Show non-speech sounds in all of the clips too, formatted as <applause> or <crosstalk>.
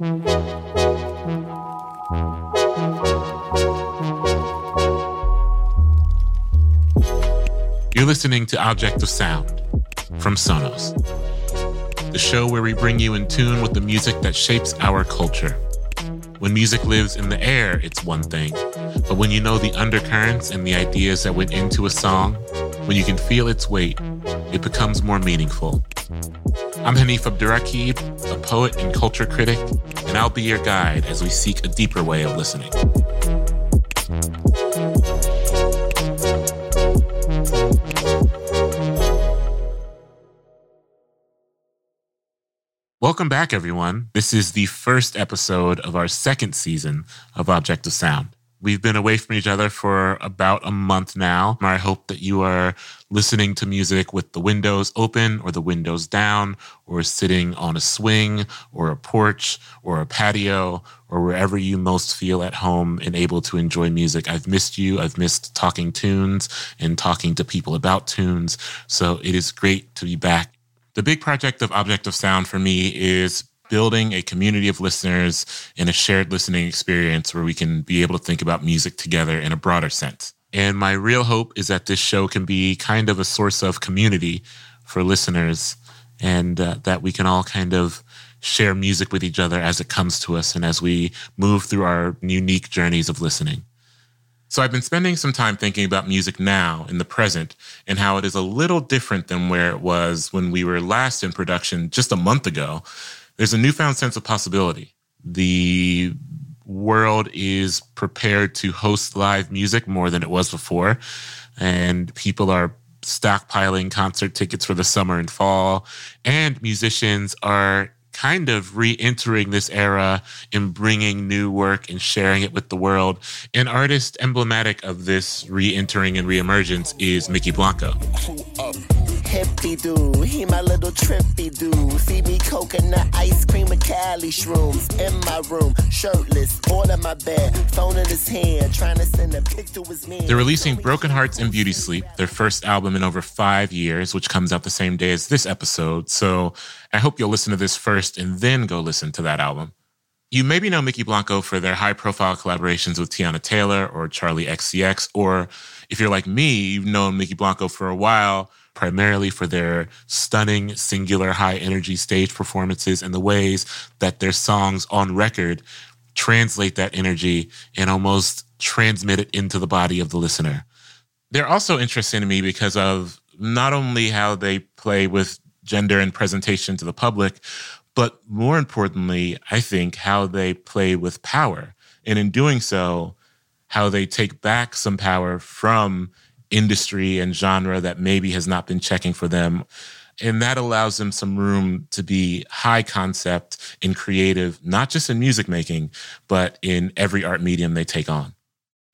You're listening to Object of Sound from Sonos, the show where we bring you in tune with the music that shapes our culture. When music lives in the air, it's one thing. But when you know the undercurrents and the ideas that went into a song, when you can feel its weight, it becomes more meaningful. I'm Hanif Abdurraqib, a poet and culture critic, and I'll be your guide as we seek a deeper way of listening. Welcome back, everyone. This is the first episode of our second season of Object of Sound. We've been away from each other for about a month now. I hope that you are listening to music with the windows open or the windows down, or sitting on a swing or a porch or a patio or wherever you most feel at home and able to enjoy music. I've missed you. I've missed talking tunes and talking to people about tunes. So it is great to be back the big project of Object of Sound for me is building a community of listeners in a shared listening experience where we can be able to think about music together in a broader sense. And my real hope is that this show can be kind of a source of community for listeners and uh, that we can all kind of share music with each other as it comes to us and as we move through our unique journeys of listening. So I've been spending some time thinking about music now in the present and how it is a little different than where it was when we were last in production just a month ago. There's a newfound sense of possibility. The world is prepared to host live music more than it was before, and people are stockpiling concert tickets for the summer and fall, and musicians are kind of re-entering this era and bringing new work and sharing it with the world. An artist emblematic of this re-entering and re-emergence is Mykki Blanco. Hippie dude, he my little trippy dude. Feed me coconut ice cream and Cali shrooms. In my room, shirtless, all in my bed, phone in his hand, trying to send a. They're releasing Broken Hearts and Beauty Sleep, their first album in over five years, which comes out the same day as this episode. So I hope you'll listen to this first and then go listen to that album. You maybe know Mykki Blanco for their high profile collaborations with Teyana Taylor or Charli XCX, or if you're like me, you've known Mykki Blanco for a while primarily for their stunning, singular, high energy stage performances and the ways that their songs on record translate that energy and almost transmit it into the body of the listener. They're also interesting to me because of not only how they play with gender and presentation to the public, but more importantly, I think how they play with power. And in doing so, how they take back some power from industry and genre that maybe has not been checking for them. And that allows them some room to be high concept and creative, not just in music making, but in every art medium they take on.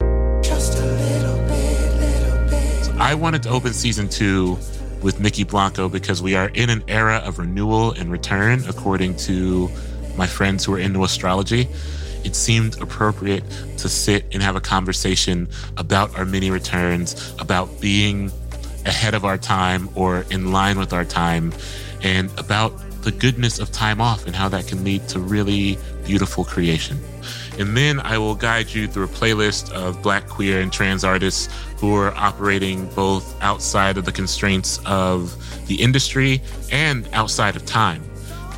Little bit, little bit. So I wanted to open season two with Mykki Blanco because we are in an era of renewal and return, according to my friends who are into astrology it seemed appropriate to sit and have a conversation about our mini returns, about being ahead of our time or in line with our time, and about the goodness of time off and how that can lead to really beautiful creation. And then I will guide you through a playlist of Black, queer, and trans artists who are operating both outside of the constraints of the industry and outside of time.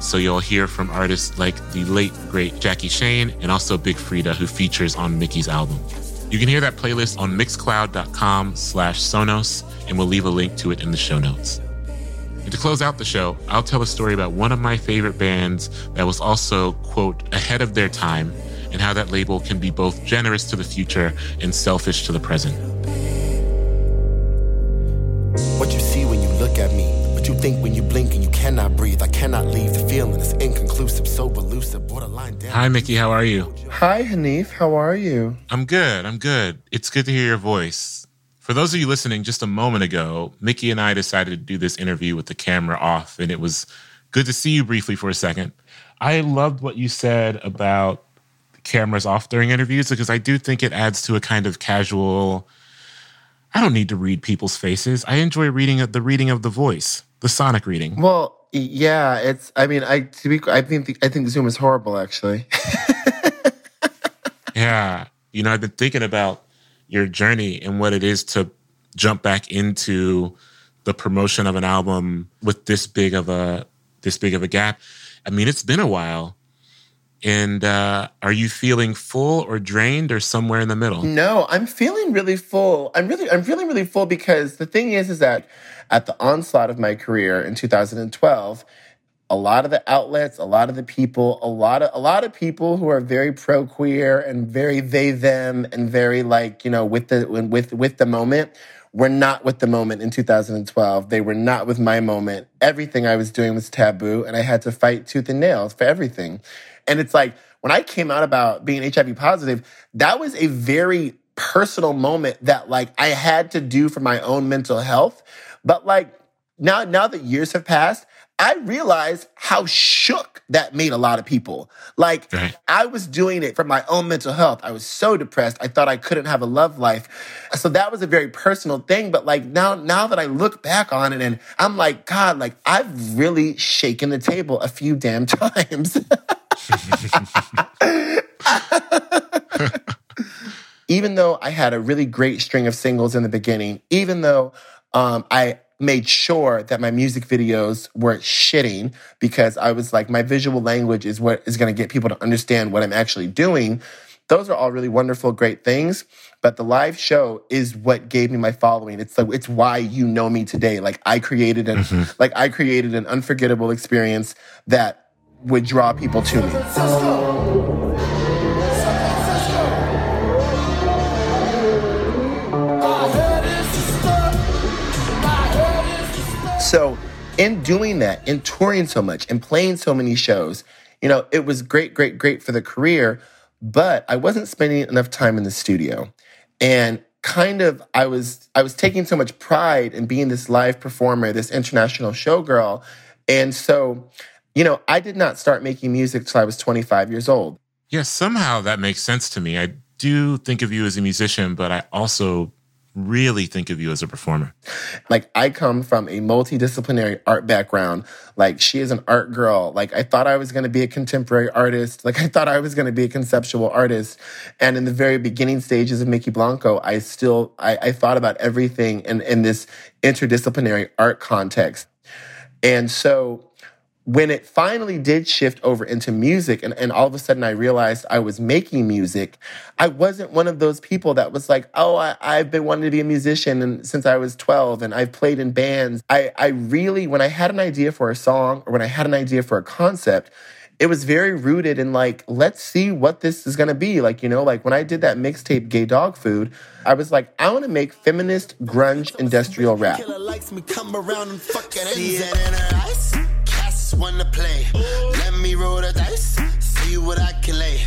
So you'll hear from artists like the late, great Jackie Shane and also Big Freedia, who features on Mykki's album. You can hear that playlist on mixcloud.com slash Sonos, and we'll leave a link to it in the show notes. And to close out the show, I'll tell a story about one of my favorite bands that was also, quote, ahead of their time, and how that label can be both generous to the future and selfish to the present. Think when you blink and you cannot breathe. I cannot leave. The feeling is inconclusive, so elusive, borderline down. Hi, Mykki. How are you? Hi, Hanif. How are you? I'm good. I'm good. It's good to hear your voice. For those of you listening, just a moment ago, Mykki and I decided to do this interview with the camera off, and it was good to see you briefly for a second. I loved what you said about cameras off during interviews because I do think it adds to a kind of casual. I don't need to read people's faces. I enjoy reading the reading of the voice the sonic reading. Well, yeah, it's. I mean, I to be, I think I think Zoom is horrible. Actually. <laughs> yeah, you know, I've been thinking about your journey and what it is to jump back into the promotion of an album with this big of a this big of a gap. I mean, it's been a while. And uh, are you feeling full or drained or somewhere in the middle? No, I'm feeling really full. I'm really I'm feeling really full because the thing is is that at the onslaught of my career in 2012, a lot of the outlets, a lot of the people, a lot of a lot of people who are very pro queer and very they them and very like you know with the with with the moment were not with the moment in 2012. They were not with my moment. Everything I was doing was taboo, and I had to fight tooth and nail for everything. And it's like when I came out about being HIV positive, that was a very personal moment that like I had to do for my own mental health. But like now, now that years have passed, I realized how shook that made a lot of people. Like, right. I was doing it for my own mental health. I was so depressed. I thought I couldn't have a love life. So that was a very personal thing. But like now, now that I look back on it and I'm like, God, like I've really shaken the table a few damn <laughs> times. <laughs> <laughs> even though I had a really great string of singles in the beginning, even though um, I made sure that my music videos weren't shitting because I was like, my visual language is what is going to get people to understand what I'm actually doing. Those are all really wonderful, great things. But the live show is what gave me my following. It's like it's why you know me today. Like I created an mm-hmm. like I created an unforgettable experience that would draw people to me. So, in doing that, in touring so much and playing so many shows, you know, it was great, great, great for the career, but I wasn't spending enough time in the studio. And kind of I was I was taking so much pride in being this live performer, this international showgirl. And so, you know, I did not start making music till I was 25 years old. Yeah, somehow that makes sense to me. I do think of you as a musician, but I also really think of you as a performer? Like, I come from a multidisciplinary art background. Like, she is an art girl. Like, I thought I was going to be a contemporary artist. Like, <laughs> I thought I was going to be a conceptual artist. And in the very beginning stages of Mykki Blanco, I still, I, I thought about everything in, in this interdisciplinary art context. And so when it finally did shift over into music and, and all of a sudden I realized I was making music, I wasn't one of those people that was like, oh, I, have been wanting to be a musician and since I was 12 and I've played in bands. I, I really, when I had an idea for a song or when I had an idea for a concept, it was very rooted in like, let's see what this is gonna be. Like, you know, like when I did that mixtape, Gay Dog Food, I was like, I wanna make feminist grunge industrial rap wanna play. Let me roll the dice, see what I can lay.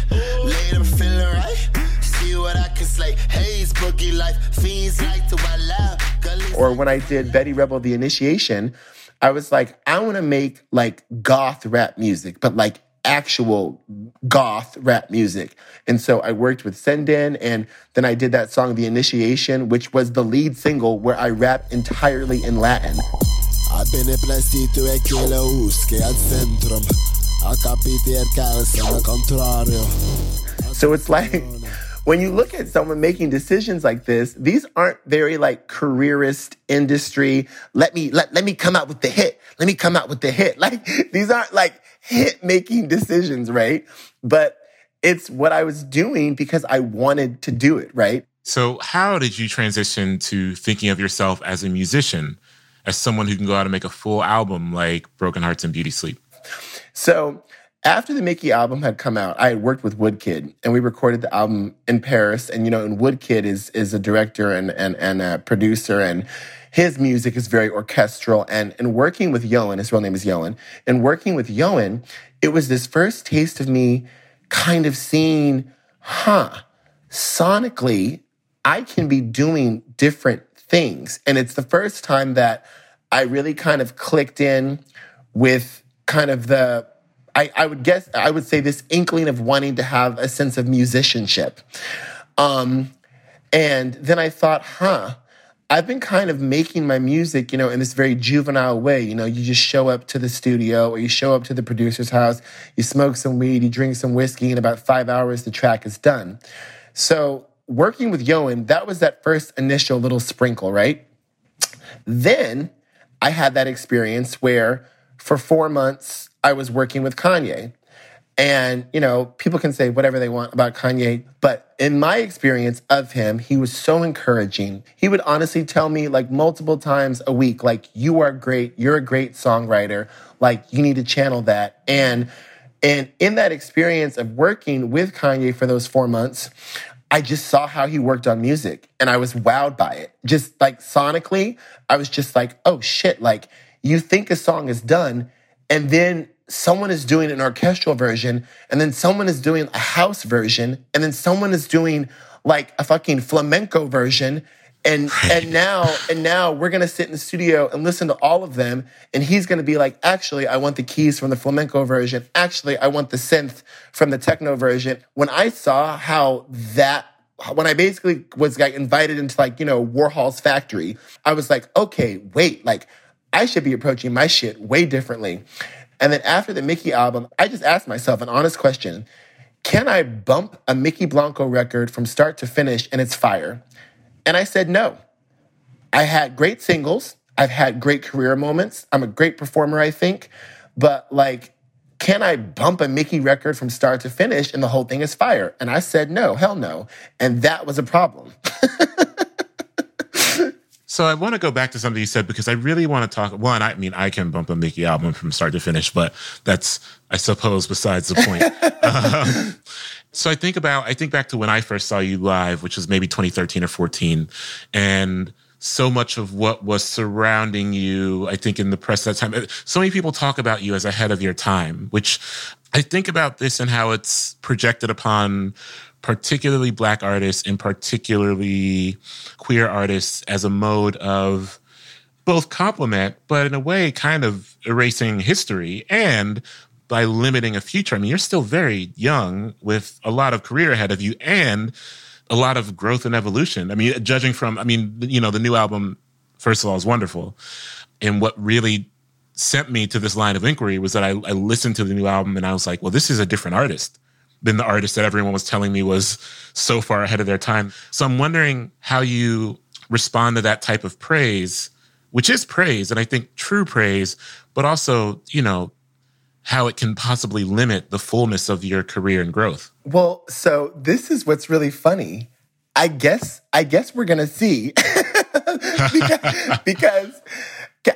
Lay them feeling right, see what I can slay. Haze boogie life, fiends like to Or when I did Betty Rubble The Initiation, I was like, I wanna make like goth rap music, but like actual goth rap music. And so I worked with Sinden and then I did that song, The Initiation, which was the lead single where I rap entirely in Latin. Appena plastito è che la usche al centrum. A capite il calcio contrario. So it's like when you look at someone making decisions like this, these aren't very like careerist industry. Let me let, let me come out with the hit. Let me come out with the hit. <laughs> Like these aren't like hit making decisions, right? But it's what I was doing because I wanted to do it, right? So how did you transition to thinking of yourself as a musician? As someone who can go out and make a full album like Broken Hearts and Beauty Sleep? So after the Mykki album had come out, I had worked with Woodkid and we recorded the album in Paris. And you know, and Woodkid is is a director and and, and a producer and his music is very orchestral and and working with Yoan, his real name is Yoan, and working with Yoan, it was this first taste of me kind of seeing, huh, sonically, I can be doing different things. And it's the first time that I really kind of clicked in with kind of the I, I, would guess I would say this inkling of wanting to have a sense of musicianship. Um, and then I thought, huh, I've been kind of making my music, you know, in this very juvenile way. You know, you just show up to the studio or you show up to the producer's house, you smoke some weed, you drink some whiskey, and about five hours, the track is done. So, working with Yoan, that was that first initial little sprinkle, right? Then I had that experience where for four months I was working with Kanye. And, you know, people can say whatever they want about Kanye, but in my experience of him, he was so encouraging. He would honestly tell me like multiple times a week, like, you are great, you're a great songwriter, like, you need to channel that. And and in that experience of working with Kanye for those four months, I just saw how he worked on music and I was wowed by it. Just like sonically, I was just like, oh shit, like you think a song is done and then someone is doing an orchestral version, and then someone is doing a house version, and then someone is doing like a fucking flamenco version. And and now and now we're gonna sit in the studio and listen to all of them, and he's gonna be like, actually, I want the keys from the flamenco version. Actually, I want the synth from the techno version. When I saw how that when I basically was like invited into like, you know, Warhol's factory, I was like, okay, wait, like I should be approaching my shit way differently. And then after the Mykki album, I just asked myself an honest question Can I bump a Mykki Blanco record from start to finish and it's fire? And I said no. I had great singles. I've had great career moments. I'm a great performer, I think. But like, can I bump a Mykki record from start to finish and the whole thing is fire? And I said no, hell no. And that was a problem. <laughs> So I want to go back to something you said because I really want to talk. One, I mean, I can bump a Mykki album from start to finish, but that's, I suppose, besides the point. <laughs> um, so I think about, I think back to when I first saw you live, which was maybe 2013 or 14, and so much of what was surrounding you, I think in the press that time, so many people talk about you as ahead of your time, which I think about this and how it's projected upon particularly black artists and particularly queer artists as a mode of both compliment, but in a way kind of erasing history and by limiting a future. I mean, you're still very young with a lot of career ahead of you and a lot of growth and evolution. I mean, judging from, I mean, you know, the new album, first of all, is wonderful. And what really sent me to this line of inquiry was that I, I listened to the new album and I was like, well, this is a different artist than the artist that everyone was telling me was so far ahead of their time. So I'm wondering how you respond to that type of praise, which is praise, and I think true praise, but also, you know, how it can possibly limit the fullness of your career and growth. Well, so this is what's really funny. I guess I guess we're gonna see <laughs> because, because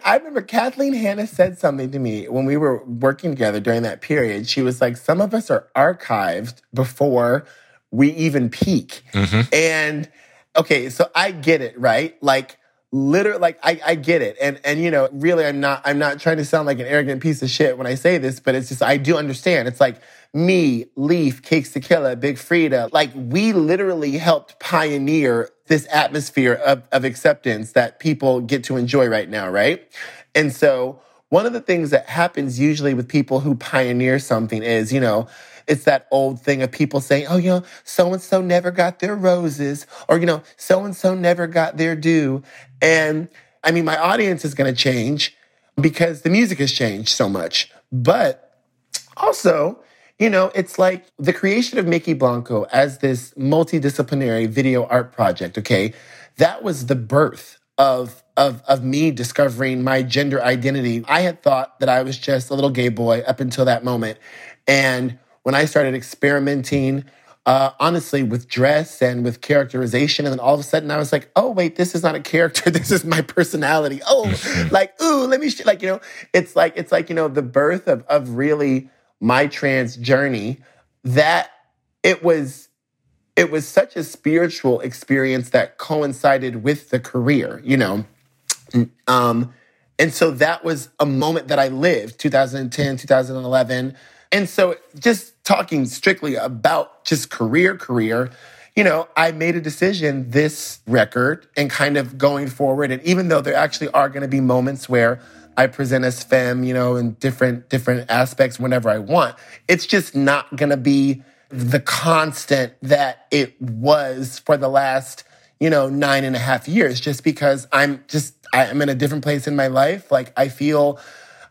I remember Kathleen Hanna said something to me when we were working together during that period. She was like, Some of us are archived before we even peak. Mm-hmm. And okay, so I get it, right? Like, literally like I, I get it and and you know really i'm not i'm not trying to sound like an arrogant piece of shit when i say this but it's just i do understand it's like me Le1f cakes killer big freedia like we literally helped pioneer this atmosphere of, of acceptance that people get to enjoy right now, right? And so one of the things that happens usually with people who pioneer something is, you know, it's that old thing of people saying, oh, you know, so and so never got their roses, or, you know, so and so never got their due. And I mean, my audience is going to change because the music has changed so much. But also, you know, it's like the creation of Mykki Blanco as this multidisciplinary video art project, okay? That was the birth of of of me discovering my gender identity. I had thought that I was just a little gay boy up until that moment. And when I started experimenting uh, honestly, with dress and with characterization. And then all of a sudden I was like, oh, wait, this is not a character. <laughs> This is my personality. Oh, <laughs> like, ooh, let me, sh-. like, you know, it's like, it's like, you know, the birth of, of really my trans journey that it was it was such a spiritual experience that coincided with the career you know um and so that was a moment that i lived 2010 2011 and so just talking strictly about just career career you know i made a decision this record and kind of going forward and even though there actually are going to be moments where I present as femme, you know, in different different aspects whenever I want. It's just not gonna be the constant that it was for the last, you know, nine and a half years just because I'm just, I'm in a different place in my life. Like I feel,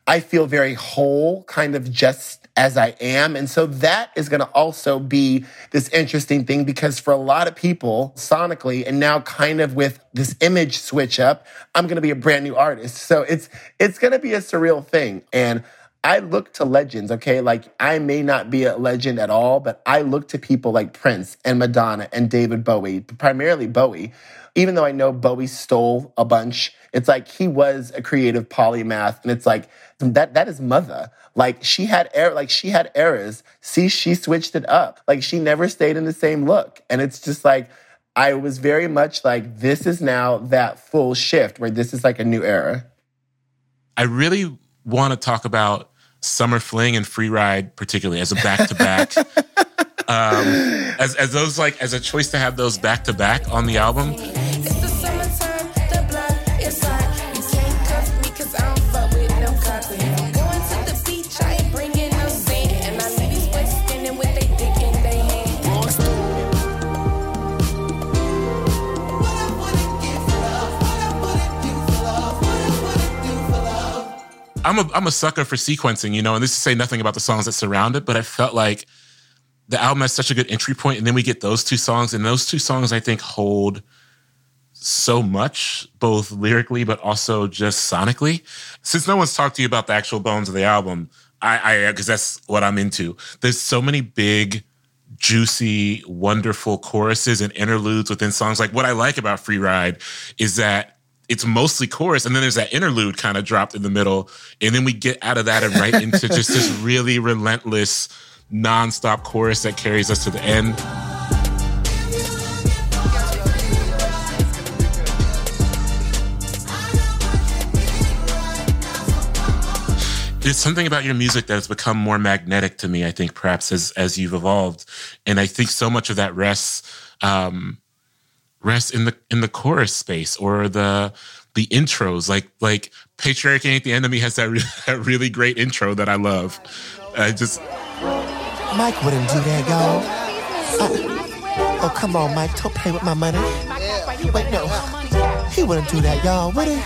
I feel very whole, kind of just as I am. And so that is going to also be this interesting thing because for a lot of people, sonically, and now kind of with this image switch up, I'm going to be a brand new artist. So it's, it's going to be a surreal thing. And I look to legends, okay? Like I may not be a legend at all, but I look to people like Prince and Madonna and David Bowie, primarily Bowie. Even though I know Bowie stole a bunch, it's like he was a creative polymath, and it's like that that is mother. Like she had air, like she had eras. See, she switched it up. Like she never stayed in the same look, and it's just like I was very much like this is now that full shift where this is like a new era. I really want to talk about Summer Fling and Free Ride, particularly as a back to back. As as those like as a choice to have those back to back on the album. I'm a I'm a sucker for sequencing, you know, and this is say nothing about the songs that surround it, but I felt like the album has such a good entry point, and then we get those two songs, and those two songs I think hold so much, both lyrically but also just sonically. Since no one's talked to you about the actual bones of the album, I because uh, that's what I'm into. There's so many big, juicy, wonderful choruses and interludes within songs. Like what I like about Free Ride is that it's mostly chorus, and then there's that interlude kind of dropped in the middle, and then we get out of that and right into just this really relentless, nonstop chorus that carries us to the end. There's something about your music that has become more magnetic to me. I think perhaps as as you've evolved, and I think so much of that rests um, rests in the in the chorus space or the the intros. Like like patriarchy ain't the enemy has that, re- <laughs> that really great intro that I love. I just Mike wouldn't do that, y'all. Uh, oh come on, Mike, don't play with my money. Wait, no, he wouldn't do that, y'all, would he?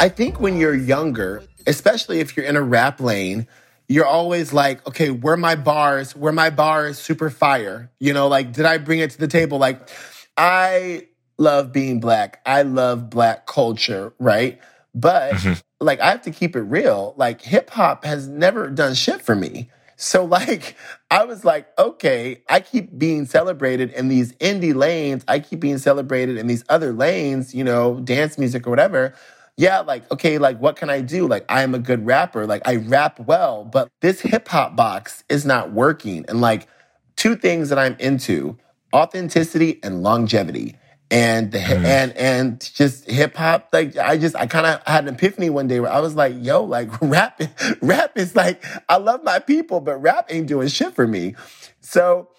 I think when you're younger, especially if you're in a rap lane, you're always like, okay, where my bars, where my bars super fire. You know, like, did I bring it to the table? Like, I love being black. I love black culture, right? But mm-hmm. like, I have to keep it real. Like, hip hop has never done shit for me. So <laughs> like I was like, okay, I keep being celebrated in these indie lanes. I keep being celebrated in these other lanes, you know, dance music or whatever yeah, like, okay, like, what can I do? Like, I am a good rapper. Like, I rap well, but this hip hop box is not working. And like, two things that I'm into authenticity and longevity. And the, mm. and and just hip hop, like I just I kind of had an epiphany one day where I was like, "Yo, like <laughs> rap, rap is like I love my people, but rap ain't doing shit for me." So,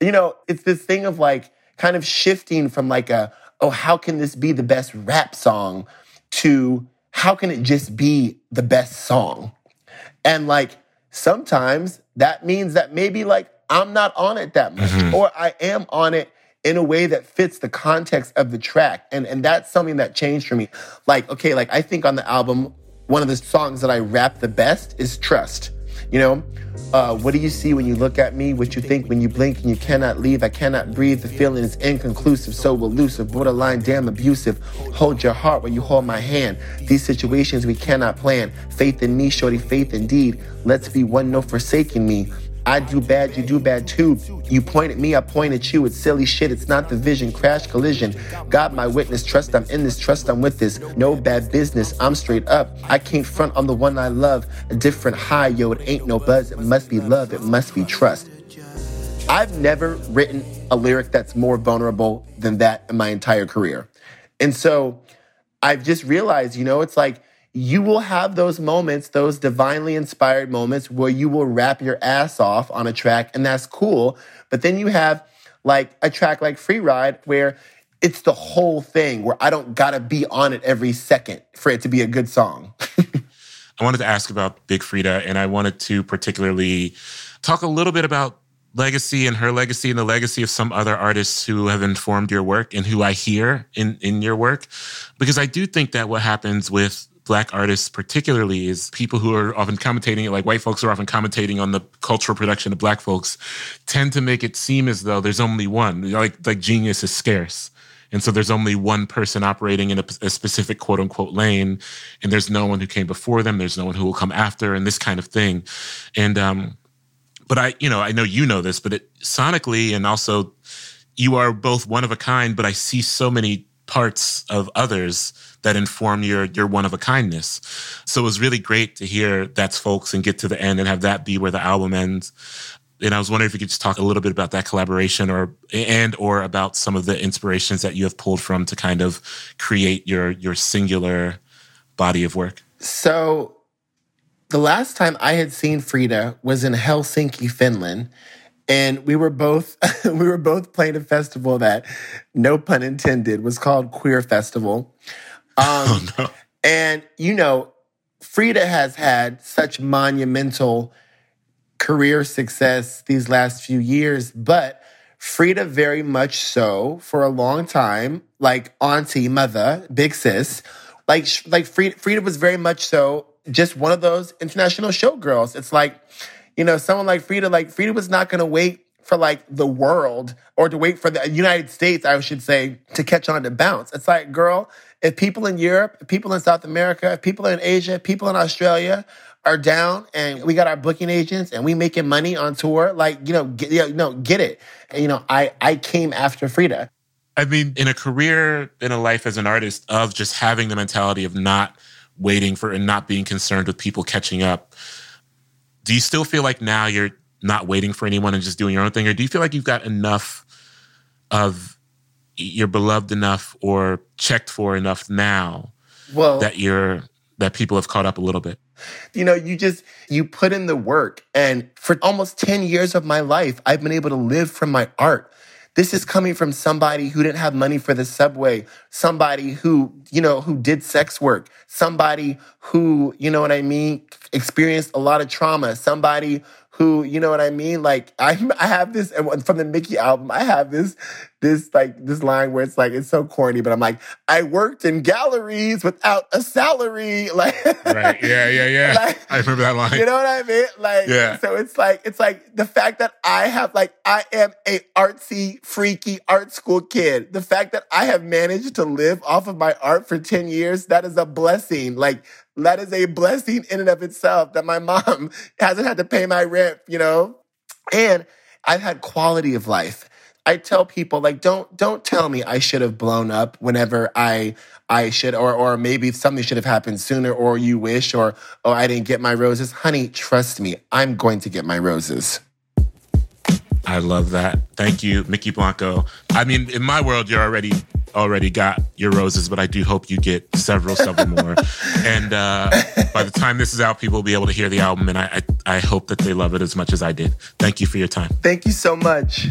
you know, it's this thing of like kind of shifting from like a, oh, how can this be the best rap song to how can it just be the best song? And like sometimes that means that maybe like I'm not on it that much mm-hmm. or I am on it in a way that fits the context of the track. And and that's something that changed for me. Like okay, like I think on the album one of the songs that I rap the best is Trust. You know, uh, what do you see when you look at me? What you think when you blink and you cannot leave? I cannot breathe. The feeling is inconclusive, so elusive, borderline, damn abusive. Hold your heart when you hold my hand. These situations we cannot plan. Faith in me, shorty, faith indeed. Let's be one, no forsaking me. I do bad, you do bad too. You point at me, I point at you. It's silly shit, it's not the vision. Crash collision. God, my witness, trust I'm in this, trust I'm with this. No bad business, I'm straight up. I can't front on the one I love. A different high, yo, it ain't no buzz. It must be love, it must be trust. I've never written a lyric that's more vulnerable than that in my entire career. And so I've just realized, you know, it's like, you will have those moments, those divinely inspired moments where you will rap your ass off on a track, and that's cool. But then you have like a track like Free Ride where it's the whole thing where I don't gotta be on it every second for it to be a good song. <laughs> I wanted to ask about Big Freedia, and I wanted to particularly talk a little bit about legacy and her legacy and the legacy of some other artists who have informed your work and who I hear in, in your work. Because I do think that what happens with black artists particularly is people who are often commentating like white folks are often commentating on the cultural production of black folks tend to make it seem as though there's only one like like genius is scarce. And so there's only one person operating in a, a, specific quote unquote lane and there's no one who came before them there's no one who will come after and this kind of thing. And um but i you know i know you know this but it sonically and also you are both one of a kind but i see so many parts of others that inform your your one of a kindness. So it was really great to hear that's folks and get to the end and have that be where the album ends. And I was wondering if you could just talk a little bit about that collaboration or and or about some of the inspirations that you have pulled from to kind of create your your singular body of work. So the last time I had seen Freedia was in Helsinki, Finland and we were both <laughs> we were both playing a festival that no pun intended was called queer festival <laughs> um, oh, no. and you know freedia has had such monumental career success these last few years but freedia very much so for a long time like auntie mother big sis like like freedia, freedia was very much so just one of those international showgirls it's like you know, someone like Freedia, like Freedia was not going to wait for like the world or to wait for the United States, I should say, to catch on to bounce. It's like, girl, if people in Europe, if people in South America, if people in Asia, people in Australia are down and we got our booking agents and we making money on tour, like, you know, get, you know, get it. And, you know, I, I came after Freedia. I mean, in a career, in a life as an artist, of just having the mentality of not waiting for and not being concerned with people catching up do you still feel like now you're not waiting for anyone and just doing your own thing? Or do you feel like you've got enough of you're beloved enough or checked for enough now well that you're that people have caught up a little bit? You know you just you put in the work and for almost 10 years of my life i've been able to live from my art this is coming from somebody who didn't have money for the subway, somebody who, you know, who did sex work, somebody who, you know what I mean, experienced a lot of trauma, somebody who, you know what I mean? Like I, <laughs> I have this from the Mykki album. I have this, this like this line where it's like it's so corny, but I'm like, I worked in galleries without a salary. <laughs> Like, right? Yeah, yeah, yeah. Like, I remember that line. You know what I mean? Like, yeah. So it's like it's like the fact that I have like I am a artsy, freaky art school kid. The fact that I have managed to live off of my art for ten years, that is a blessing. Like that is a blessing in and of itself that my <laughs> mom hasn't had to pay my rent, you know? And I've had quality of life. I tell people like don't don't tell me I should have blown up whenever I I should or or maybe something should have happened sooner or you wish or oh I didn't get my roses. Honey, trust me, I'm going to get my roses. I love that. Thank you, Mykki Blanco. I mean, in my world, you're already already got your roses, but I do hope you get several, several more. <laughs> And uh, by the time this is out, people will be able to hear the album, and I, I, I hope that they love it as much as I did. Thank you for your time. Thank you so much.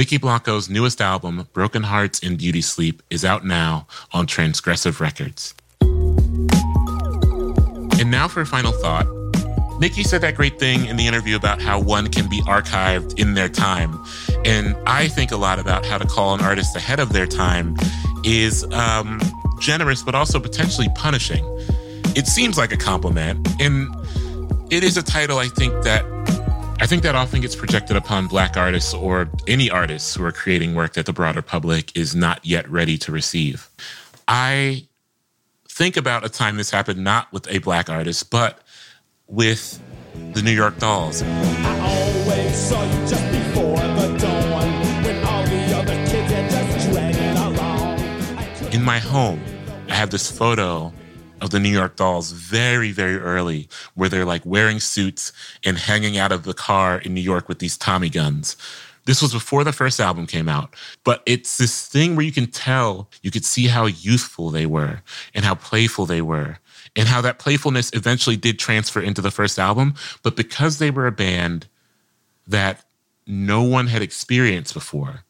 Mykki Blanco's newest album, Broken Hearts and Beauty Sleep, is out now on Transgressive Records. And now for a final thought. Mykki said that great thing in the interview about how one can be archived in their time. And I think a lot about how to call an artist ahead of their time is um, generous, but also potentially punishing. It seems like a compliment. And it is a title I think that I think that often gets projected upon black artists or any artists who are creating work that the broader public is not yet ready to receive. I think about a time this happened not with a black artist, but with the New York Dolls. In my home, I have this photo of the New York Dolls very, very early, where they're like wearing suits and hanging out of the car in New York with these Tommy guns. This was before the first album came out, but it's this thing where you can tell, you could see how youthful they were and how playful they were, and how that playfulness eventually did transfer into the first album. But because they were a band that no one had experienced before,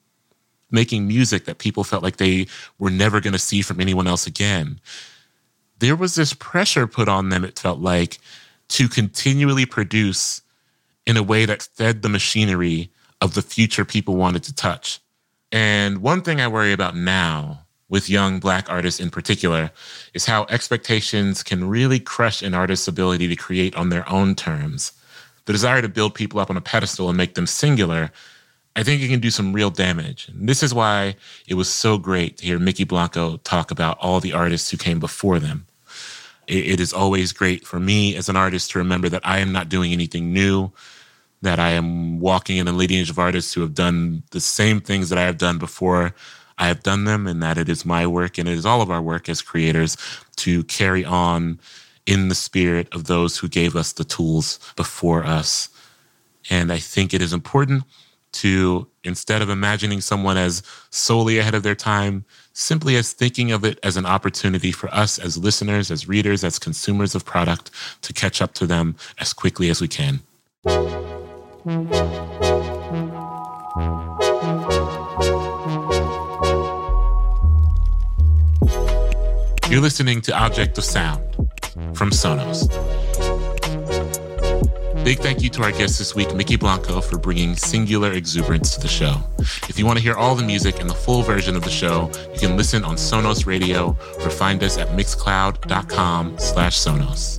making music that people felt like they were never going to see from anyone else again, there was this pressure put on them, it felt like, to continually produce in a way that fed the machinery of the future people wanted to touch. And one thing I worry about now with young Black artists in particular is how expectations can really crush an artist's ability to create on their own terms. The desire to build people up on a pedestal and make them singular, I think it can do some real damage. And this is why it was so great to hear Mykki Blanco talk about all the artists who came before them. It, it is always great for me as an artist to remember that I am not doing anything new, that I am walking in a lineage of artists who have done the same things that I have done before I have done them, and that it is my work and it is all of our work as creators to carry on in the spirit of those who gave us the tools before us. And I think it is important to, instead of imagining someone as solely ahead of their time, simply as thinking of it as an opportunity for us as listeners, as readers, as consumers of product to catch up to them as quickly as we can. You're listening to Object of Sound from Sonos. Big thank you to our guest this week, Mykki Blanco, for bringing singular exuberance to the show. If you want to hear all the music and the full version of the show, you can listen on Sonos Radio or find us at mixcloud.com slash Sonos.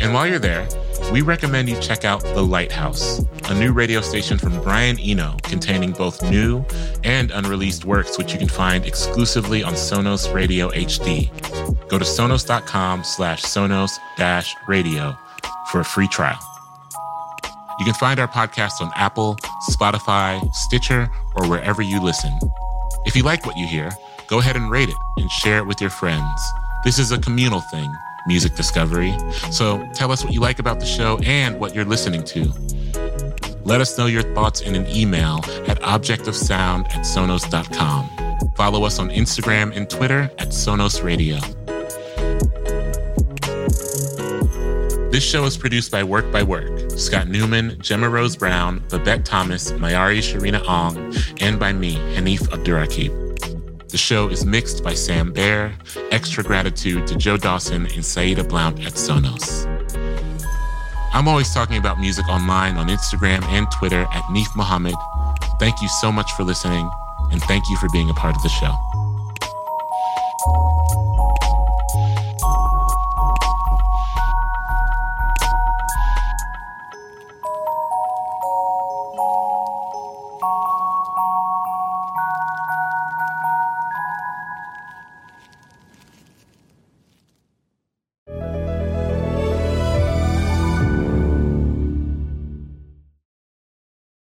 And while you're there, we recommend you check out The Lighthouse, a new radio station from Brian Eno containing both new and unreleased works, which you can find exclusively on Sonos Radio HD. Go to sonos.com slash sonos dash radio for a free trial. You can find our podcast on Apple, Spotify, Stitcher, or wherever you listen. If you like what you hear, go ahead and rate it and share it with your friends. This is a communal thing, music discovery. So tell us what you like about the show and what you're listening to. Let us know your thoughts in an email at objectofsound at sonos.com. Follow us on Instagram and Twitter at Sonos Radio. This show is produced by Work by Work, Scott Newman, Gemma Rose Brown, Babette Thomas, Mayari Sharina Ong, and by me, Hanif Abdurraqib. The show is mixed by Sam Baer. Extra gratitude to Joe Dawson and Saida Blount at Sonos. I'm always talking about music online on Instagram and Twitter at Nif Muhammad. Thank you so much for listening, and thank you for being a part of the show.